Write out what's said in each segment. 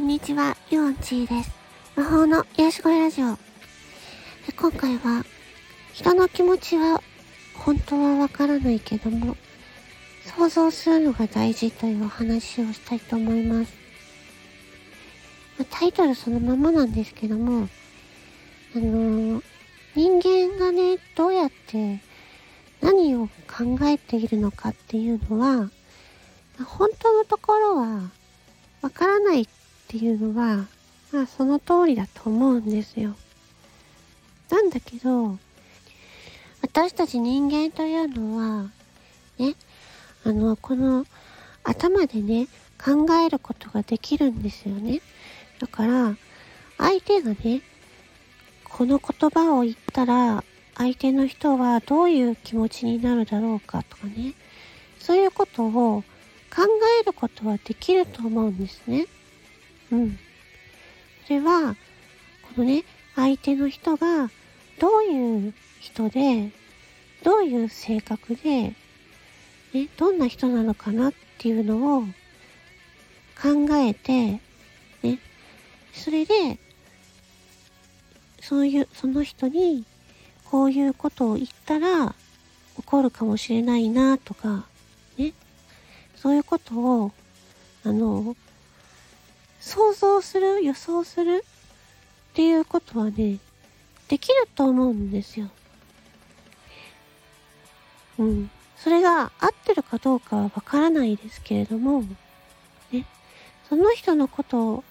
こんにちは、ユオンチーです。魔法の癒し声ラジオ。今回は、人の気持ちは本当はわからないけども、想像するのが大事というお話をしたいと思います。タイトルそのままなんですけども、あの、人間がね、どうやって何を考えているのかっていうのは、本当のところはわからないっていうのは、まあその通りだと思うんですよ。なんだけど、私たち人間というのは、ね、あの、この頭でね、考えることができるんですよね。だから、相手がね、この言葉を言ったら、相手の人はどういう気持ちになるだろうかとかね、そういうことを考えることはできると思うんですね。うん。それは、このね、相手の人がどういう人で、どういう性格で、ね、どんな人なのかなっていうのを考えて、ね、それで、そういう、その人に、こういうことを言ったら、怒るかもしれないなとか、ね、そういうことを、あの、想像する、予想するっていうことはね、できると思うんですよ。うん。それが合ってるかどうかはわからないですけれども、ね。その人のこと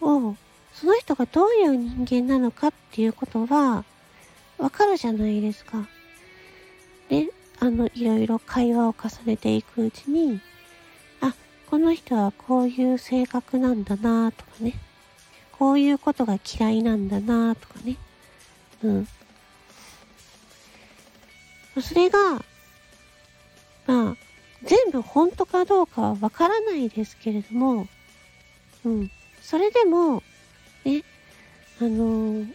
を、その人がどういう人間なのかっていうことは、わかるじゃないですか。で、あの、いろいろ会話を重ねていくうちに、この人はこういう性格なんだなとかね。こういうことが嫌いなんだなとかね。うん。それが、まあ、全部本当かどうかはわからないですけれども、うん。それでも、ね、あのー、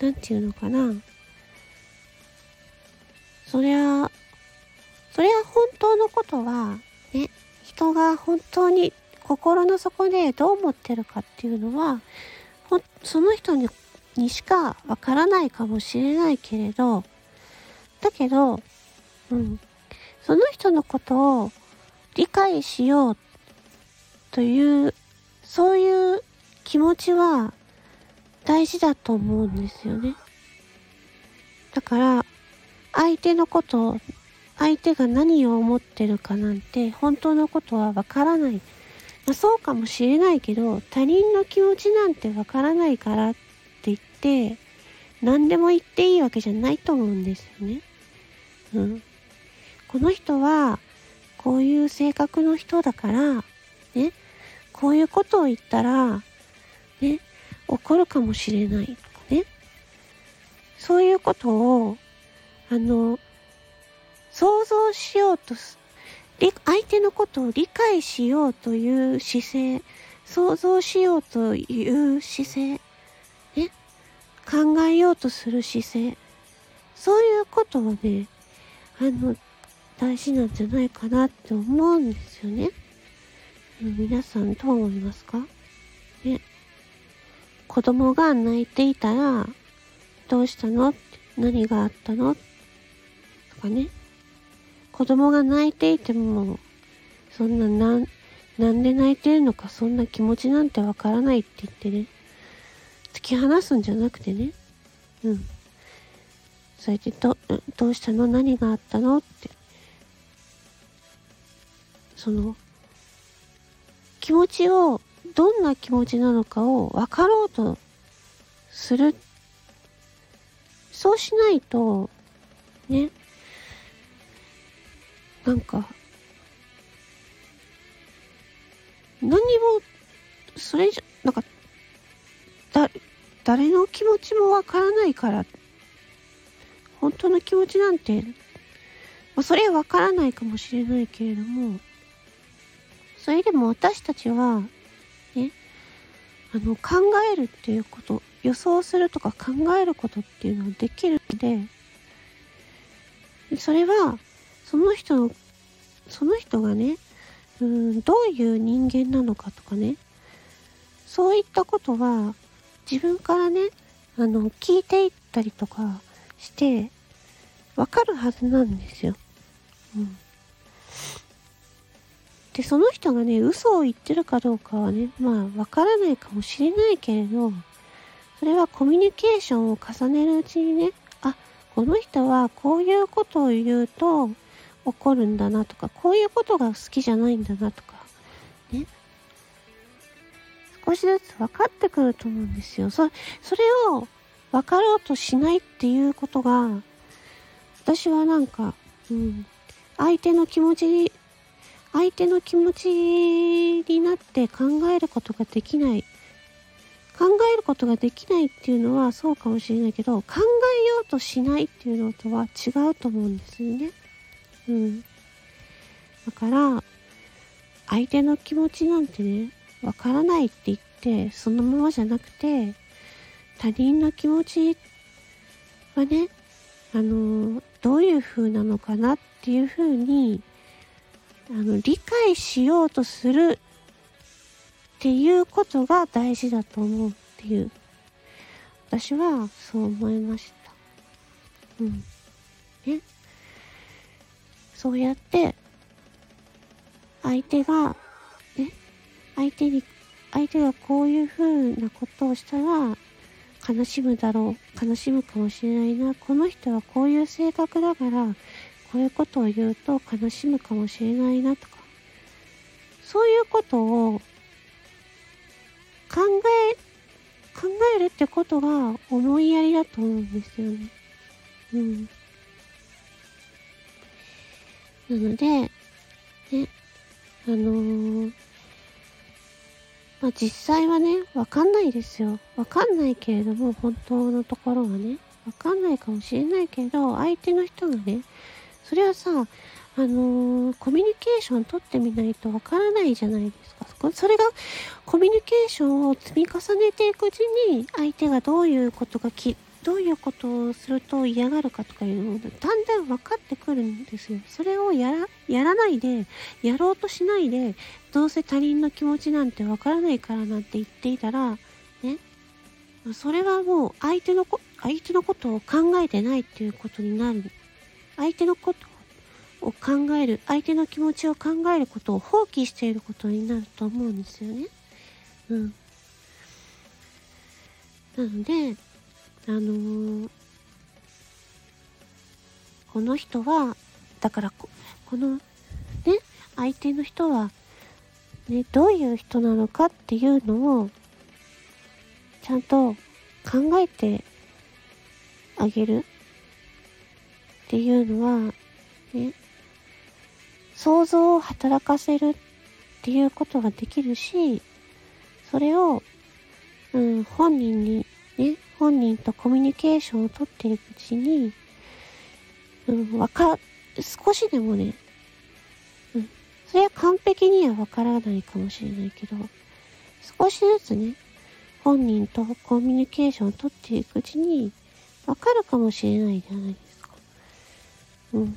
なんていうのかな。そりゃ、そりゃ本当のことは、ね、人が本当に心の底でどう思ってるかっていうのは、その人にしかわからないかもしれないけれど、だけど、うん、その人のことを理解しようという、そういう気持ちは大事だと思うんですよね。だから、相手のことを、相手が何を思ってるかなんて本当のことはわからない。まあ、そうかもしれないけど、他人の気持ちなんてわからないからって言って、何でも言っていいわけじゃないと思うんですよね。うん。この人は、こういう性格の人だから、ね、こういうことを言ったら、ね、怒るかもしれないとかね。そういうことをあの、想像しようとす、相手のことを理解しようという姿勢、想像しようという姿勢、ね、考えようとする姿勢、そういうことはね、あの、大事なんじゃないかなって思うんですよね。皆さんどう思いますか？ね。子供が泣いていたら、どうしたの？何があったの？とかね。子供が泣いていても、そんななん、なんで泣いてるのかそんな気持ちなんてわからないって言ってね。突き放すんじゃなくてね。うん。それでど、どうしたの？何があったの？って。その、気持ちを、どんな気持ちなのかを分かろうとする。そうしないと、ね、なんか、何も、それじゃ、なんか、だ、誰の気持ちもわからないから、本当の気持ちなんて、まあ、それはわからないかもしれないけれども、それでも私たちは、ね、あの、考えるっていうこと、予想するとか考えることっていうのはできるので、それは、その人の、その人がね、うん、どういう人間なのかとかね、そういったことは自分からね、あの、聞いていったりとかして、わかるはずなんですよ。うん。で、その人がね、嘘を言ってるかどうかはね、まあ、わからないかもしれないけれど、それはコミュニケーションを重ねるうちにね、あ、この人はこういうことを言うと怒るんだなとか、こういうことが好きじゃないんだなとか、ね。少しずつ分かってくると思うんですよ。そそれを分かろうとしないっていうことが、私はなんか、うん、相手の気持ち相手の気持ちになって考えることができない考えることができないっていうのはそうかもしれないけど考えようとしないっていうのとは違うと思うんですよね。うん。だから相手の気持ちなんてねわからないって言ってそのままじゃなくて他人の気持ちはねあのどういう風なのかなっていう風にあの、理解しようとするっていうことが大事だと思うっていう。私はそう思いました。うん。ね。そうやって、相手が、ね、相手に、相手がこういう風なことをしたら、悲しむだろう。悲しむかもしれないな。この人はこういう性格だから、こういうことを言うと悲しむかもしれないなとか、そういうことを考え、考えるってことが思いやりだと思うんですよね。うん。なので、ね、あのー、まあ、実際はね、わかんないですよ。わかんないけれども、本当のところはね、わかんないかもしれないけど、相手の人がね、それはさ、あのー、コミュニケーション取ってみないとわからないじゃないですか。それがコミュニケーションを積み重ねていくうちに、相手がどういうことがき、どういうことをすると嫌がるかとかいうのがだんだん分かってくるんですよ。それをやら、やらないで、やろうとしないで、どうせ他人の気持ちなんてわからないからなんて言っていたら、ね。それはもう相手のこ、相手のことを考えてないっていうことになる相手のことを考える、相手の気持ちを考えることを放棄していることになると思うんですよね。うん。なので、あのー、この人は、だからこ、の、ね、相手の人は、ね、どういう人なのかっていうのを、ちゃんと考えてあげる。っていうのは、ね、想像を働かせるっていうことができるし、それを、うん、本人に、ね、本人とコミュニケーションをとっていくうちに、うん、わか、少しでもね、うん、それは完璧にはわからないかもしれないけど、少しずつね、本人とコミュニケーションをとっていくうちに、わかるかもしれないじゃないですかうん。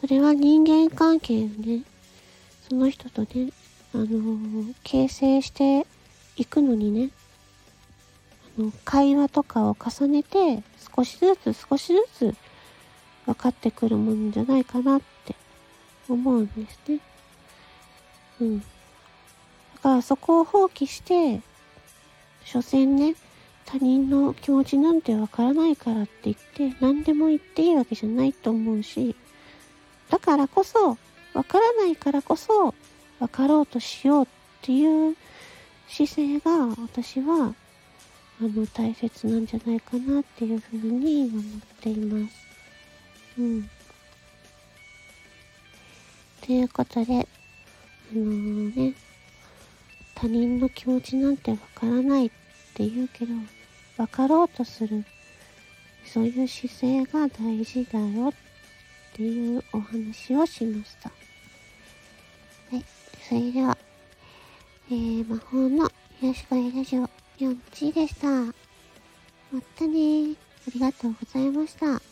それは人間関係をね、その人とね、あのー、形成していくのにね、あの、会話とかを重ねて、少しずつ少しずつ分かってくるもんじゃないかなって思うんですね。うん。だからそこを放棄して、所詮ね、他人の気持ちなんてわからないからって言って何でも言っていいわけじゃないと思うし、だからこそ、わからないからこそ、わかろうとしようっていう姿勢が私は、あの、大切なんじゃないかなっていうふうに思っています。うん。ということで、あのー、ね、他人の気持ちなんてわからないって言うけど、分かろうとする。そういう姿勢が大事だよっていうお話をしました。はい。それでは、えー、魔法の癒し声ラジオ4チでした。またねありがとうございました。